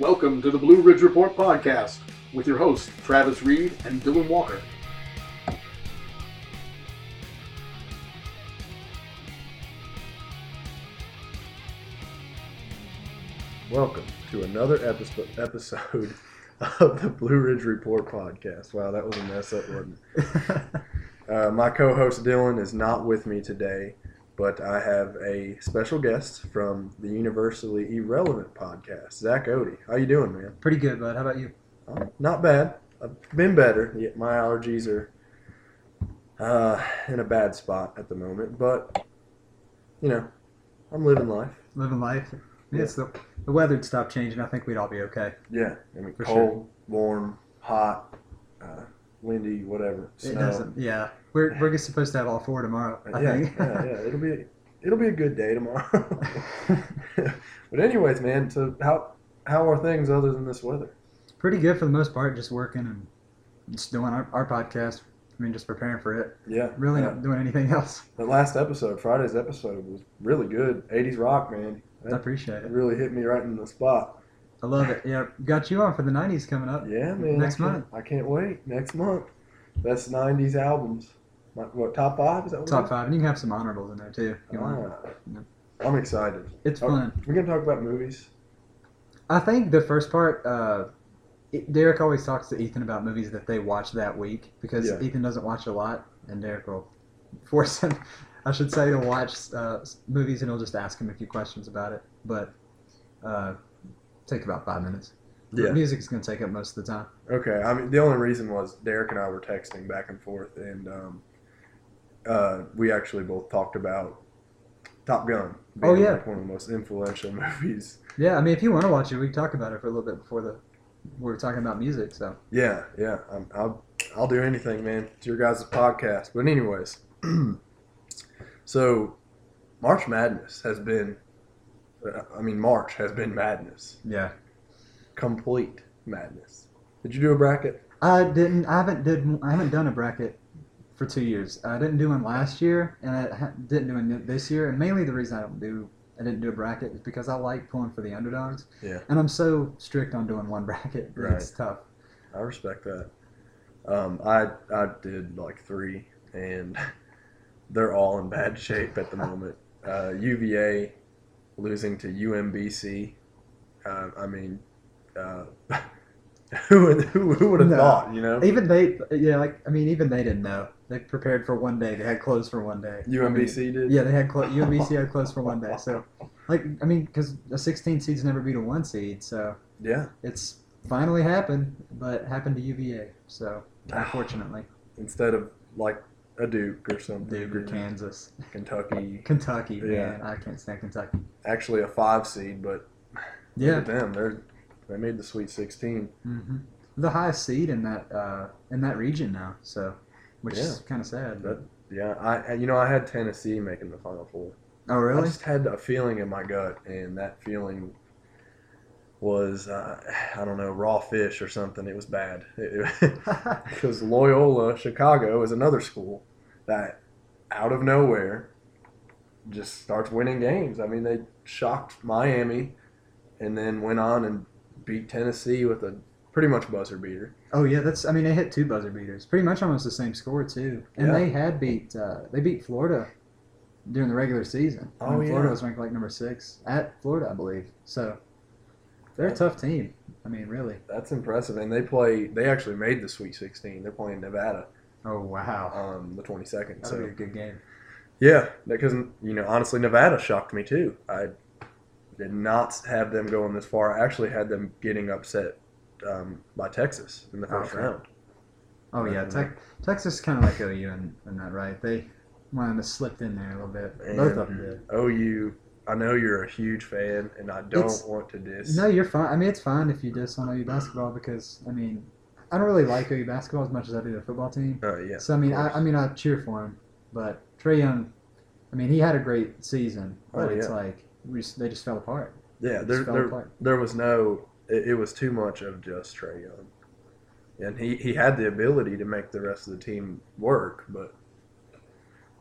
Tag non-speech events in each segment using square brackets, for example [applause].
Welcome to the Blue Ridge Report podcast with your hosts, Travis Reed and Dylan Walker. Welcome to another episode episode of the Blue Ridge Report podcast. Wow, that was a mess up, wasn't it? [laughs] Uh, my co-host Dylan is not with me today, but I have a special guest from the Universally Irrelevant podcast, Zach Otey. How you doing, man? Pretty good, bud. How about you? Uh, not bad. I've been better. Yet my allergies are uh, in a bad spot at the moment, but you know, I'm living life. Living life. Yes, the, the weather'd stop changing. I think we'd all be okay. Yeah, I mean, For cold, sure. warm, hot, uh, windy, whatever. It doesn't. Yeah, we're we're just supposed to have all four tomorrow. I yeah, think. yeah, yeah. It'll be it'll be a good day tomorrow. [laughs] but anyways, man. So how how are things other than this weather? Pretty good for the most part. Just working and just doing our, our podcast. I mean, just preparing for it. Yeah, Really yeah. not doing anything else. The last episode, Friday's episode, was really good. '80s rock, man. I appreciate it. really hit me right in the spot. I love it. Yeah, got you on for the '90s coming up. Yeah, man. Next I month. I can't wait. Next month. Best '90s albums. My- What top five? Is that what Top five, and you can have some honorables in there too. if You want? Ah, Yeah. I'm excited. It's Oh, fun. We're gonna talk about movies. I think the first part, uh, it- Derek always talks to Ethan about movies that they watch that week because Yeah. Ethan doesn't watch a lot, and Derek will force him, [laughs] I should say, to watch uh, s- movies, and he'll just ask him a few questions about it. But uh, take about five minutes. Yeah. Music's gonna take up most of the time. Okay. I mean, the only reason was Derek and I were texting back and forth, and um, uh, we actually both talked about Top Gun. Oh, yeah. like one of the most influential [laughs] movies. Yeah, I mean, if you want to watch it, we can talk about it for a little bit before the we were talking about music. So Yeah, yeah. I'm, I'll I'll do anything, man. It's your guys' podcast. But anyways, [clears throat] so March Madness has been. uh, I mean, March has been madness, yeah, complete madness. Did you do a bracket? I didn't. I haven't did. I haven't done a bracket for two years. I didn't do one last year, and I ha- didn't do one this year. And mainly the reason I don't do. I didn't do a bracket is because I like pulling for the underdogs. Yeah. And I'm so strict on doing one [laughs] bracket. that It's tough. I respect that. Um, I I did like three, and [laughs] they're all in bad shape at the [laughs] moment. Uh, UVA losing to UMBC. Uh, I mean, uh, who would- who, who would have No. thought? You know, Even they, yeah, like I mean, even they didn't know. They prepared for one day. They had clothes for one day. I mean, UMBC did. Yeah, they had clo- UMBC had clothes for one day. So, like, I mean, because a 16 seed's never beat a one seed, so Yeah. it's finally happened, but happened to UVA. So, unfortunately, Instead of like a Duke or something. Duke or Kansas, Kentucky. Kentucky, Yeah. man, I can't stand Kentucky. Actually, a five seed, but look Yeah, at them. They're they made the Sweet Sixteen. Mm-hmm. the highest seed in that uh, in that region now. So, which is kind of sad. But yeah, I I- you know I had Tennessee making the Final Four. oh, really? I just had a feeling in my gut, and that feeling was uh, I don't know raw fish or something. It was bad [laughs] [laughs] because Loyola Chicago is another school that out of nowhere just starts winning games. I mean, they shocked Miami, and then went on and beat Tennessee with a pretty much buzzer beater. Oh yeah, that's. I mean, they hit two buzzer beaters, pretty much almost the same score too, and Yeah. they had beat uh, they beat Florida during the regular season. Oh, when Florida yeah. was ranked like number six at Florida, I believe. So they're a tough team. I mean, really. That's impressive, and they play. They actually made the Sweet 16. They're playing Nevada Oh wow, on the 22nd. that'll So be a good game. Yeah, because you know, honestly, Nevada shocked me too. I did not have them going this far. I actually had them getting upset um, by Texas in the first Okay. round. Oh yeah. Tex Texas is kind of like OU in, in that, right? They might have slipped in there a little bit. Both of them did. OU, I know you're a huge fan, and I don't It's- want to diss. No, you're fine. I mean, it's fine if you diss on OU basketball because I mean, I don't really like OU basketball as much as I do the football team. Uh, yeah. So I mean, I. I mean, I cheer for him, but Trae Young, I mean, he had a great season, but Oh, it's like just, they just fell apart. yeah, there, fell there, apart. there was no. It, it was too much of just Trae Young, and he he had the ability to make the rest of the team work, but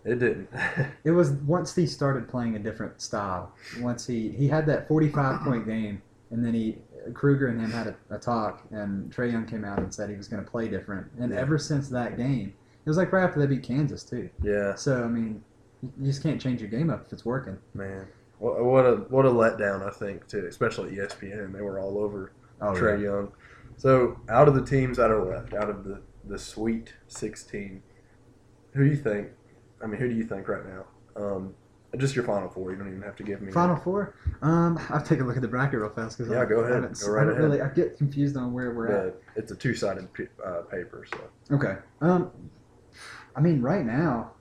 it didn't. [laughs] It was once he started playing a different style. Once he he had that 45 point game, and then he Kruger and him had a, a talk, and Trae Young came out and said he was going to play different. And Yeah. ever since that game, it was like right after they beat Kansas too. Yeah, So I mean, you just can't change your game up if it's working. man. What, a what a letdown I think too, especially ESPN. They were all over Oh Trae Young. So out of the teams that are left, out of the the Sweet 16, who do you think? I mean, who do you think right now? Um, just your final four. You don't even have to give me. Final four. Um, I'll take a look at the bracket real fast because Yeah, go ahead. haven't, Go right I ahead. really. I get confused on where we're at. It's a two-sided p- uh, paper, so Okay. Um, I mean, right now,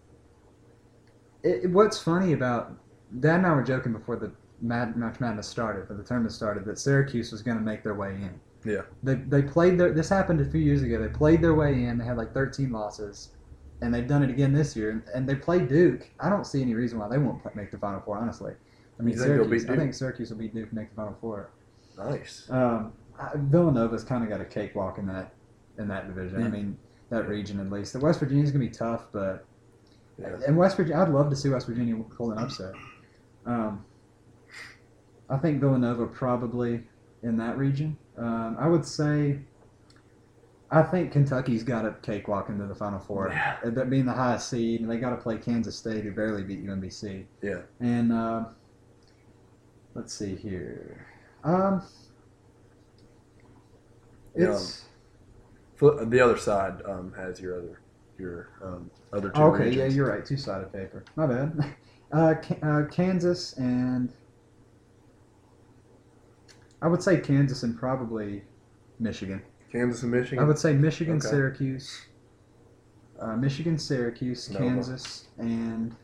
it- what's funny about Dad and I were joking before the Mad Match Madness started, but the tournament started, that Syracuse was going to make their way in. Yeah. They they played their. This happened a few years ago. They played their way in. They had like 13 losses, and they've done it again this year. And, and they played Duke. I don't see any reason why they won't pl- make the Final Four. Honestly, I mean Syracuse. I think Syracuse will beat Duke and make the Final Four. nice. Um, I- Villanova's kind of got a cakewalk in that in that division. I mean, that region at least. The West Virginia's gonna be tough, but Yeah. and West Virginia, I'd love to see West Virginia pull an upset. Um, I think Villanova probably in that region. Um, I would say. I think Kentucky's got a cakewalk into the Final Four. Yeah. That being the highest seed, and they got to play Kansas State, who barely beat UMBC. Yeah. And uh, let's see here. Um, Yeah. it's The other side um, has your other your um, other two okay. regions. Yeah, you're right. Two sided paper. My bad. [laughs] Uh, uh, Kansas and I would say Kansas and probably Michigan. Kansas and Michigan. I would say Michigan, Okay. Syracuse, uh, Michigan, Syracuse, Nova. Kansas, and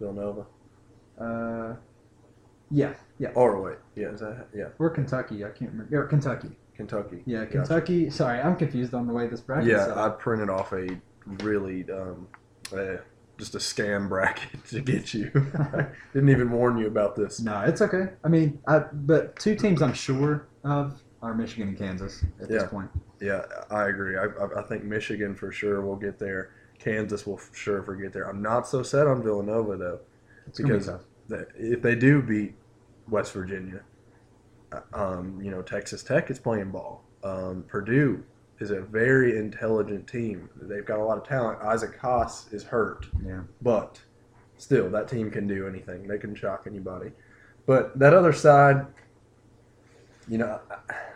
Villanova. uh, yeah, yeah. Or wait, yeah, is that yeah? Or Kentucky. I can't remember. Or Kentucky. Kentucky. Yeah, Gotcha. Kentucky. Sorry, I'm confused on the way this bracket. Yeah, I printed off a really um, uh, just a scam bracket [laughs] to get you. I [laughs] Didn't even warn you about this. No, it's okay. I mean, I, but two teams I'm sure of are Michigan and Kansas at Yeah. this point. Yeah, I agree. I, I, think Michigan for sure will get there. Kansas will for sure forget there. I'm not so set on Villanova though, It's gonna be because if they do beat West Virginia, uh, um, you know Texas Tech is playing ball. Um, Purdue is a very intelligent team. They've got a lot of talent. Isaac Haas is hurt. Yeah. But still, that team can do anything. They can shock anybody. But that other side, you know,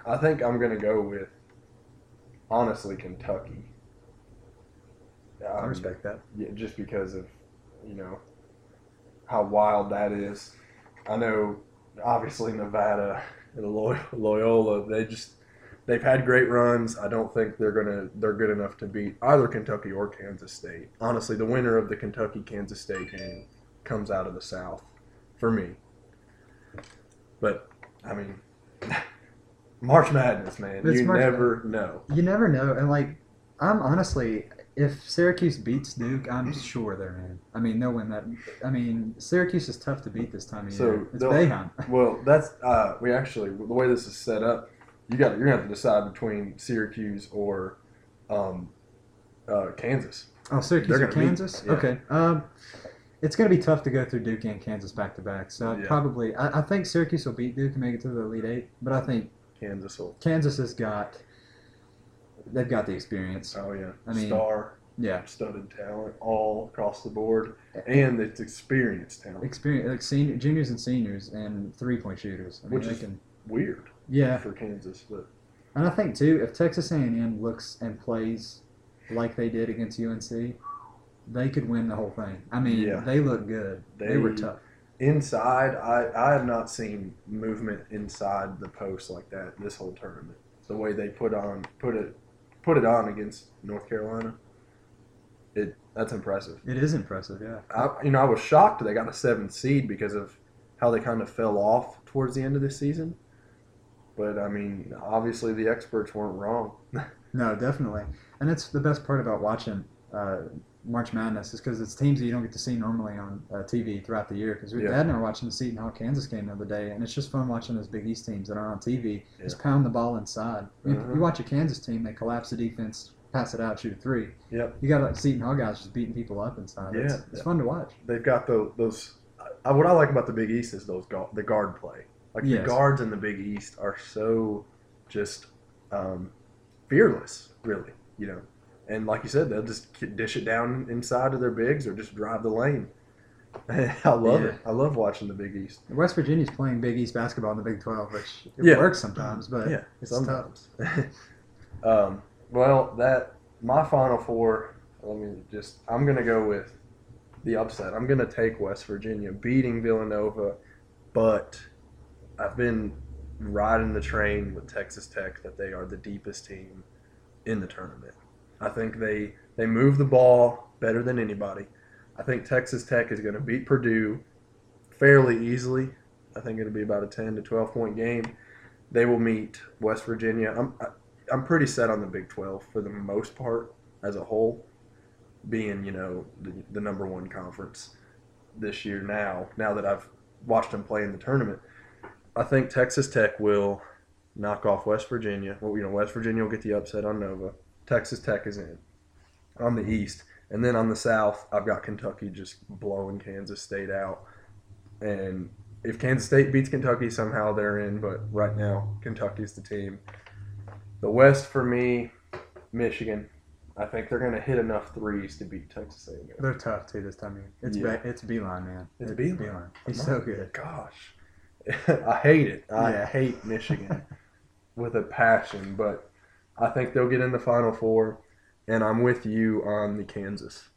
I, think I'm going to go with, honestly, Kentucky. I Um, respect that. Yeah, just because of, you know, how wild that is. I know, obviously, Nevada and Loyola, they just. They've had great runs. I don't think they're gonna they're good enough to beat either Kentucky or Kansas State. Honestly, the winner of the Kentucky Kansas State game comes out of the South, for me. But I mean, [laughs] March Madness, man, It's you March never know. You never know, and like, I'm honestly, if Syracuse beats Duke, I'm sure they're in. I mean, they'll win that. I mean, Syracuse is tough to beat this time of So year. It's Boeheim. [laughs] Well, that's uh, we actually the way this is set up. You got you're gonna have to decide between Syracuse or um, uh, Kansas. Oh, Syracuse or Kansas? yeah. Okay. Um, it's going to be tough to go through Duke and Kansas back to back. So Yeah. probably, I, I think Syracuse will beat Duke and make it to the Elite Eight. But I think Kansas will. Kansas has got, they've got the experience. Oh yeah, I mean- star Yeah, studded talent all across the board, and it's experienced talent. experience like senior, juniors and seniors and three point shooters. I mean, Which is- can. Weird Yeah, for Kansas, but and I think too, if Texas A&M looks and plays like they did against UNC, they could win the whole thing. I mean, Yeah. they look good. They, were tough. inside, I I have not seen movement inside the post like that this whole tournament. The way they put on put it put it on against North Carolina, it that's impressive. It is impressive. Yeah. I, you know, I was shocked they got a seventh seed because of how they kind of fell off towards the end of this season. But I mean, obviously the experts weren't wrong. [laughs] No, definitely, and it's the best part about watching uh, March Madness is because it's teams that you don't get to see normally on uh, TV throughout the year. Because Yeah. Dad and I were watching the Seton Hall Kansas game the other day, and it's just fun watching those Big East teams that are on TV just pound the ball inside. You, Uh-huh. you watch a Kansas team, they collapse the defense, pass it out, shoot a three. Yep. You got like Seton Hall guys just beating people up inside. It's, Yeah. it's fun to watch. They've got those. those I, what I like about the Big East is those the guard play. Like Yes. the guards in the Big East are so just um, fearless, really. You know, and like you said, they'll just dish it down inside of their bigs or just drive the lane. [laughs] I love Yeah. it. I love watching the Big East. West Virginia's playing Big East basketball in the Big 12, which it Yeah. works sometimes, but yeah, it's tough. sometimes. [laughs] um, well, that my final four. Let me just. I'm gonna go with the upset. I'm gonna take West Virginia beating Villanova, but I've been riding the train with Texas Tech that they are the deepest team in the tournament. I think they they move the ball better than anybody. I think Texas Tech is going to beat Purdue fairly easily. I think it'll be about a 10 to 12 point game. They will meet West Virginia. I'm I, I'm pretty set on the Big 12 for the most part as a whole, being you know the, the number one conference this year. Now, now that I've watched them play in the tournament, I think Texas Tech will knock off West Virginia. Well, you know West Virginia will get the upset on Nova. Texas Tech is in on the East, and then on the South, I've got Kentucky just blowing Kansas State out. And if Kansas State beats Kentucky, somehow they're in. But right now, Kentucky's the team. The West for me, Michigan. I think they're going to hit enough threes to beat Texas A&M. They're tough too this time of year. It's Yeah. Be- it's Beeline, man. It's Beilein. He's My so good. Gosh, [laughs] I hate it. I Yeah. hate Michigan [laughs] with a passion, but I think they'll get in the Final Four, and I'm with you on the Kansas.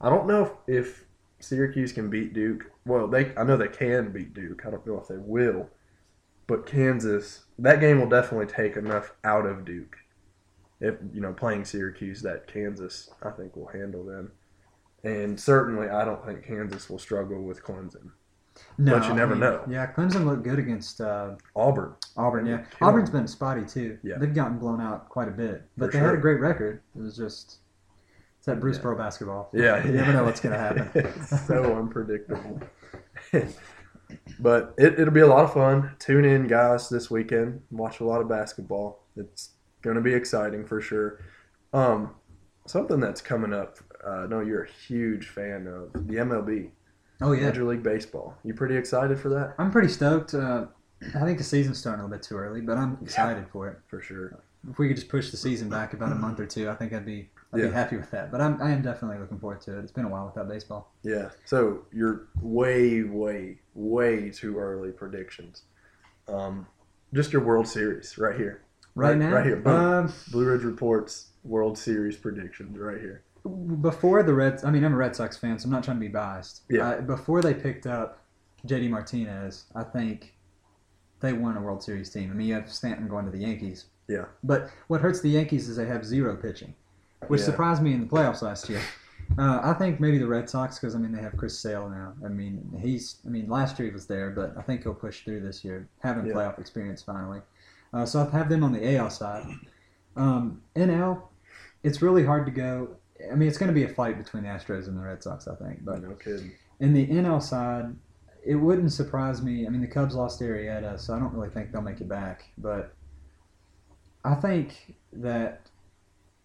I don't know if, if Syracuse can beat Duke. Well, they I know they can beat Duke. I don't know if they will, but Kansas that game will definitely take enough out of Duke. If you know playing Syracuse, that Kansas I think will handle them. And certainly, I don't think Kansas will struggle with Clemson. No, But you never I mean, know. Yeah, Clemson looked good against uh, Auburn. Auburn. Yeah, Auburn's been spotty too. Yeah. they've gotten blown out quite a bit, but For they had a great record. It was just it's that Bruce Yeah. Pearl basketball. Yeah, [laughs] you never know what's gonna happen. [laughs] it's so unpredictable. [laughs] but it, it'll be a lot of fun. Tune in, guys, this weekend. Watch a lot of basketball. It's going to be exciting for sure. Um, something that's coming up. Uh, I know you're a huge fan of the MLB, oh yeah, Major League Baseball. You pretty excited for that? I'm pretty stoked. Uh, I think the season's starting a little bit too early, but I'm excited for it. For sure. If we could just push the season back about a month or two, I think I'd be I'd Yeah. be happy with that. But I'm I am definitely looking forward to it. It's been a while without baseball. Yeah. So you're way, way, way too early predictions. Um, just your World Series right here. Right, Right- now, right here, boom. Um, Blue Ridge Reports World Series predictions right here. Before the Reds, I mean, I'm a Red Sox fan, so I'm not trying to be biased. Yeah. I, before they picked up JD Martinez, I think they won a World Series team. I mean, you have Stanton going to the Yankees. Yeah. But what hurts the Yankees is they have zero pitching, which Yeah. surprised me in the playoffs last year. Uh, I think maybe the Red Sox because I mean they have Chris Sale now. I mean he's I mean last year he was there, but I think he'll push through this year, having Yeah. playoff experience finally. Uh, so I have them on the AL side. Um, NL, it's really hard to go. I mean, it's going to be a fight between the Astros and the Red Sox, I think. But no kidding. in the NL side, it wouldn't surprise me. I mean, the Cubs lost Arrieta, so I don't really think they'll make it back. But I think that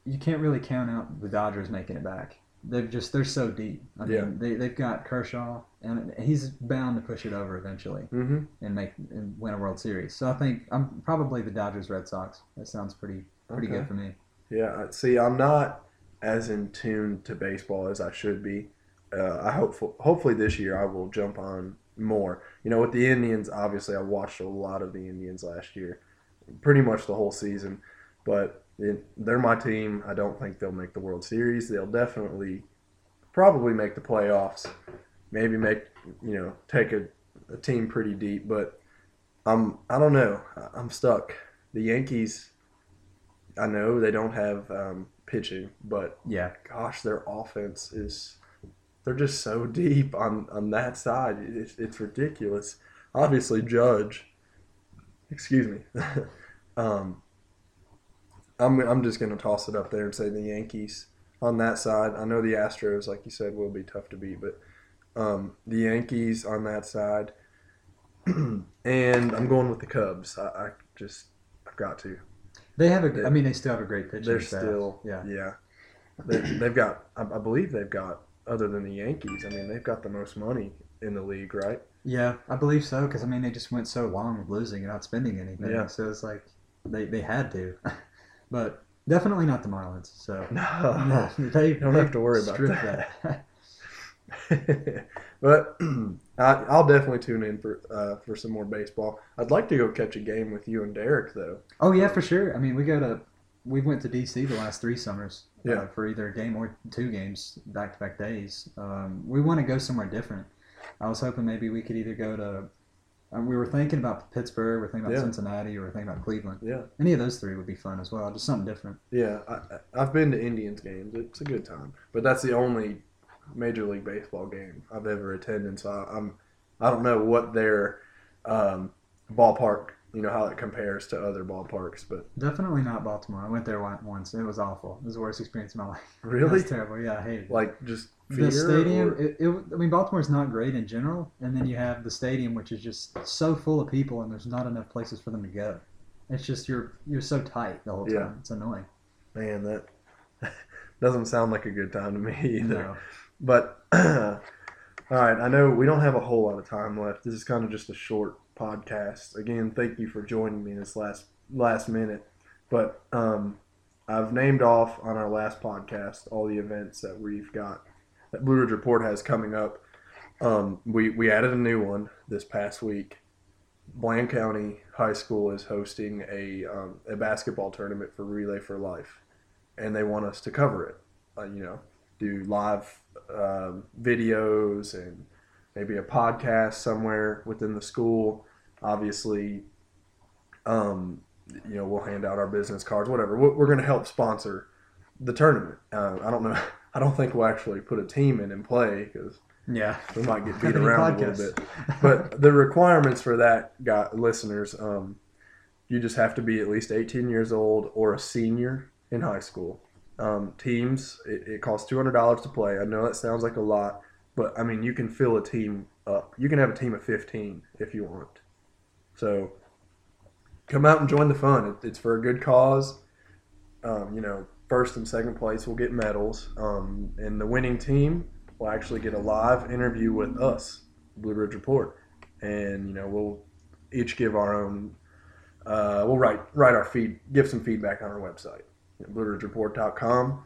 you can't really count out the Dodgers making it back. They've just they're so deep. I mean, Yeah. they they've got Kershaw, and he's bound to push it over eventually Mm-hmm. and make and win a World Series. So I think I'm probably the Dodgers Red Sox. That sounds pretty pretty Okay. good for me. Yeah. See, I'm not as in tune to baseball as I should be. Uh, I hope hopefully this year I will jump on more. You know, with the Indians, obviously I watched a lot of the Indians last year, pretty much the whole season. But it, they're my team. I don't think they'll make the World Series. They'll definitely, probably make the playoffs. Maybe make you know take a, a team pretty deep. But I'm I don't know. I'm stuck. The Yankees. I know they don't have um, pitching, but Yeah, gosh, their offense is they're just so deep on on that side. It's, it's ridiculous. Obviously, Judge. Excuse me. [laughs] um, I'm I'm just gonna toss it up there and say the Yankees on that side. I know the Astros, like you said, will be tough to beat, but um, the Yankees on that side, [clears throat] and I'm going with the Cubs. I, I just I've got to. They have a. I mean, they still have a great pitching They're staff. still yeah. yeah. They, they've got I, I believe they've got other than the Yankees. I mean they've got the most money in the league, right? Yeah, I believe so because I mean they just went so long with losing and not spending anything. Yeah. So it's like They they had to, [laughs] but definitely not the Marlins. So No, [laughs] no they don't have to worry [laughs] about stripped that. [laughs] but [clears throat] I, I'll definitely tune in for uh, for some more baseball. I'd like to go catch a game with you and Derek though. Oh yeah, for sure. I mean, we go to we went to DC the last three summers. Yeah. Uh, for either a game or two games back to back days. Um, we want to go somewhere different. I was hoping maybe we could either go to. Um, we were thinking about Pittsburgh, we are thinking about Yeah. Cincinnati, or we are thinking about Cleveland. Yeah, Any of those three would be fun as well. Just something different. yeah. I- I've been to Indians games. It's a good time, but that's the only Major League Baseball game I've ever attended. So I, I'm I don't know what their um, ballpark, you know, how it compares to other ballparks, but Definitely not Baltimore. I went there once. It was awful. It was the worst experience of my [laughs] life. It really, was terrible. Yeah, I hated it. like just the stadium or- it, it, i mean baltimore's not great in general and then you have the stadium which is just so full of people and there's not enough places for them to go it's just you're you're so tight the whole time Yeah. it's annoying Man, that [laughs] doesn't sound like a good time to me either. No. But [clears throat] all right, I know we don't have a whole lot of time left. This is kind of just a short podcast. Again, thank you for joining me in this last last minute. But um, I've named off on our last podcast all the events that we've got that Blue Ridge Report has coming up. Um, we we added a new one this past week. Bland County High School is hosting a um, a basketball tournament for Relay for Life, and they want us to cover it. Uh, you know, do live um, videos and maybe a podcast somewhere within the school. Obviously, um, you know, we'll hand out our business cards, whatever. We're, we're going to help sponsor the tournament. Uh, I don't know. [laughs] I don't think we'll actually put a team in and play because yeah we might get [laughs] beat around a little bit. But the requirements for that, got listeners, um, you just have to be at least 18 years old or a senior in high school. Um, teams, it, it costs $200 to play. I know that sounds like a lot, but I mean, you can fill a team up. You can have a team of 15 if you want. So come out and join the fun. It, it's for a good cause. Um, you know, first and second place will get medals, um, and the winning team will actually get a live interview with us, Blue Ridge Report, and you know we'll each give our own. Uh, we'll write write our feed, give some feedback on our website, BlueRidgeReport.com.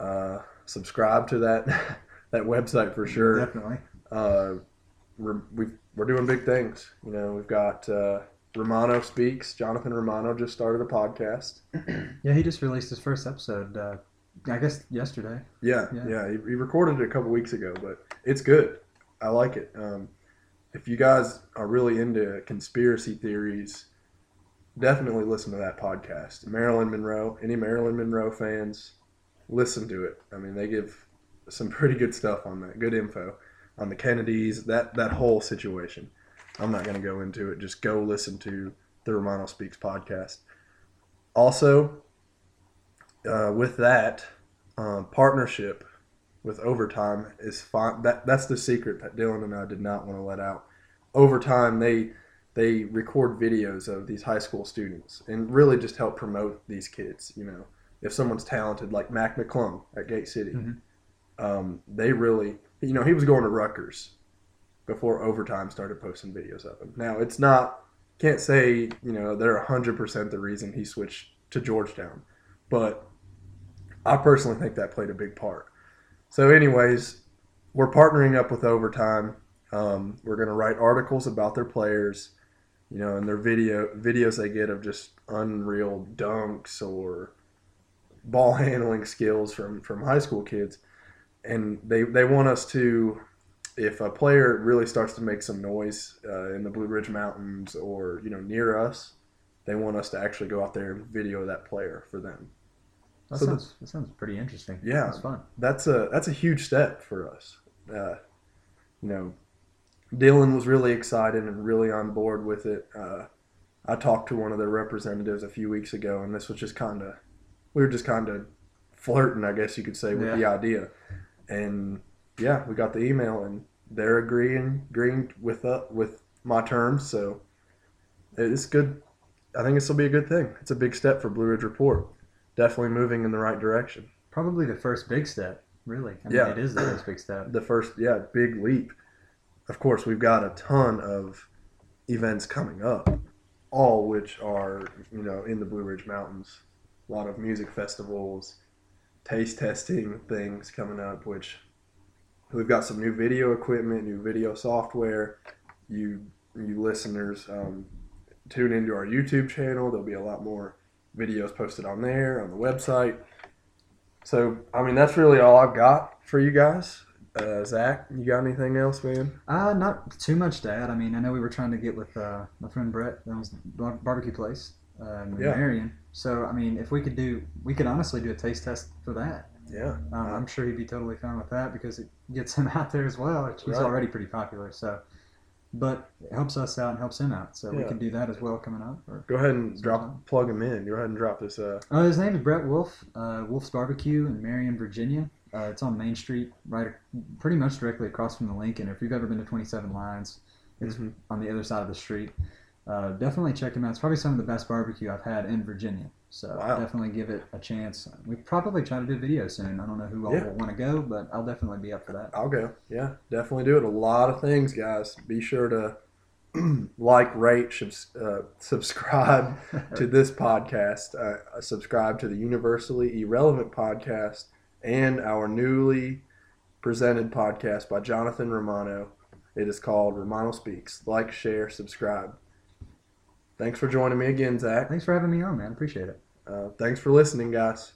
Uh, subscribe to that [laughs] that website for sure. definitely Uh, we're we've, we're doing big things. You know, we've got uh, Romano speaks. Jonathan Romano just started a podcast. [clears throat] yeah he just released his first episode uh, i guess yesterday Yeah, Yeah. yeah. he, he recorded it a couple weeks ago, but it's good. I like it. Um, if you guys are really into conspiracy theories, definitely listen to that podcast. Marilyn Monroe. Any Marilyn Monroe fans, listen to it. I mean, they give some [laughs] pretty good stuff on that. Good info on the Kennedys. That that whole situation. I'm not going to go into it. Just go listen to the Romano Speaks podcast. Also, uh, with that um, partnership with Overtime is fine. That that's the secret that Dylan and I did not want to let out. Overtime, they they record videos of these high school students and really just help promote these kids. You know, if someone's talented, like Mac McClung at Gate City, Mhm. um, they really, you know, he was going to Rutgers before Overtime started posting videos of him. Now it's not can't say you know they're hundred percent the reason he switched to Georgetown, but I personally think that played a big part. So, anyways, we're partnering up with Overtime. Um, we're going to write articles about their players, you know, and their video videos they get of just unreal dunks or ball [laughs] handling skills from from high school kids, and they they want us to. If a player really starts to make some noise uh, in the Blue Ridge Mountains or you know near us, they want us to actually go out there and video that player for them. that So sounds that sounds pretty interesting Yeah. it's fun that's a that's a huge step for us. Uh, you know, Dylan was really excited and really on board with it. Uh, I talked to one of their representatives a few weeks ago, and this was just kind of we were just kind of flirting, I guess you could say, with Yeah. the idea. And yeah, we got the email, and they're agreeing agreeing with uh, with my terms. So it's good. I think this will be a good thing. It's a big step for Blue Ridge Report. Definitely moving in the right direction. probably the first big step really I mean, Yeah. it is the first big step the first yeah big leap of course we've got a ton of events coming up all which are you know in the Blue Ridge Mountains. A lot of music festivals, taste testing things coming up, which we've got some new video equipment, new video software. You you listeners um, tune into our YouTube channel. There'll be a lot more videos posted on there on the website. So I mean that's really all I've got for you guys. Uh, Zach, you got anything else, man? Uh, not too much, Dad. I mean, I know we were trying to get with uh, my friend Brett. That was bar- barbecue place uh, in Yeah. Marion. So, I mean, if we could do, we could honestly do a taste test for that. Yeah, Um, I'm sure he'd be totally fine with that because it gets [laughs] him out there as well. He's Right. already pretty popular. So, but it helps us out and helps him out. So we can do that as well coming up. Or, go ahead and drop plug him in. Go ahead and drop this. Uh, uh, his name is Brett Wolf. Uh, Wolf's Barbecue in Marion, Virginia. Uh, it's on Main Street, right, pretty much directly across from the Lincoln. If you've ever been to 27 Lines, it's Mhm. on the other side of the street. Uh, definitely check him out. It's probably some of the best barbecue I've had in Virginia. So Wow. definitely give it a chance. We probably try to do a video soon. I don't know who all Yeah. will want to go, but I'll definitely be up for that. I'll go. Yeah, definitely do it. A lot of things, guys. Be sure to [clears throat] like, rate, subs- uh, subscribe [laughs] to this podcast, uh, subscribe to the Universally Irrelevant podcast, and our newly presented podcast by Jonathan Romano. It is called Romano Speaks. Like, share, subscribe. Thanks for joining me again, Zach. Thanks for having me on, man. Appreciate it. Uh, thanks for listening, guys.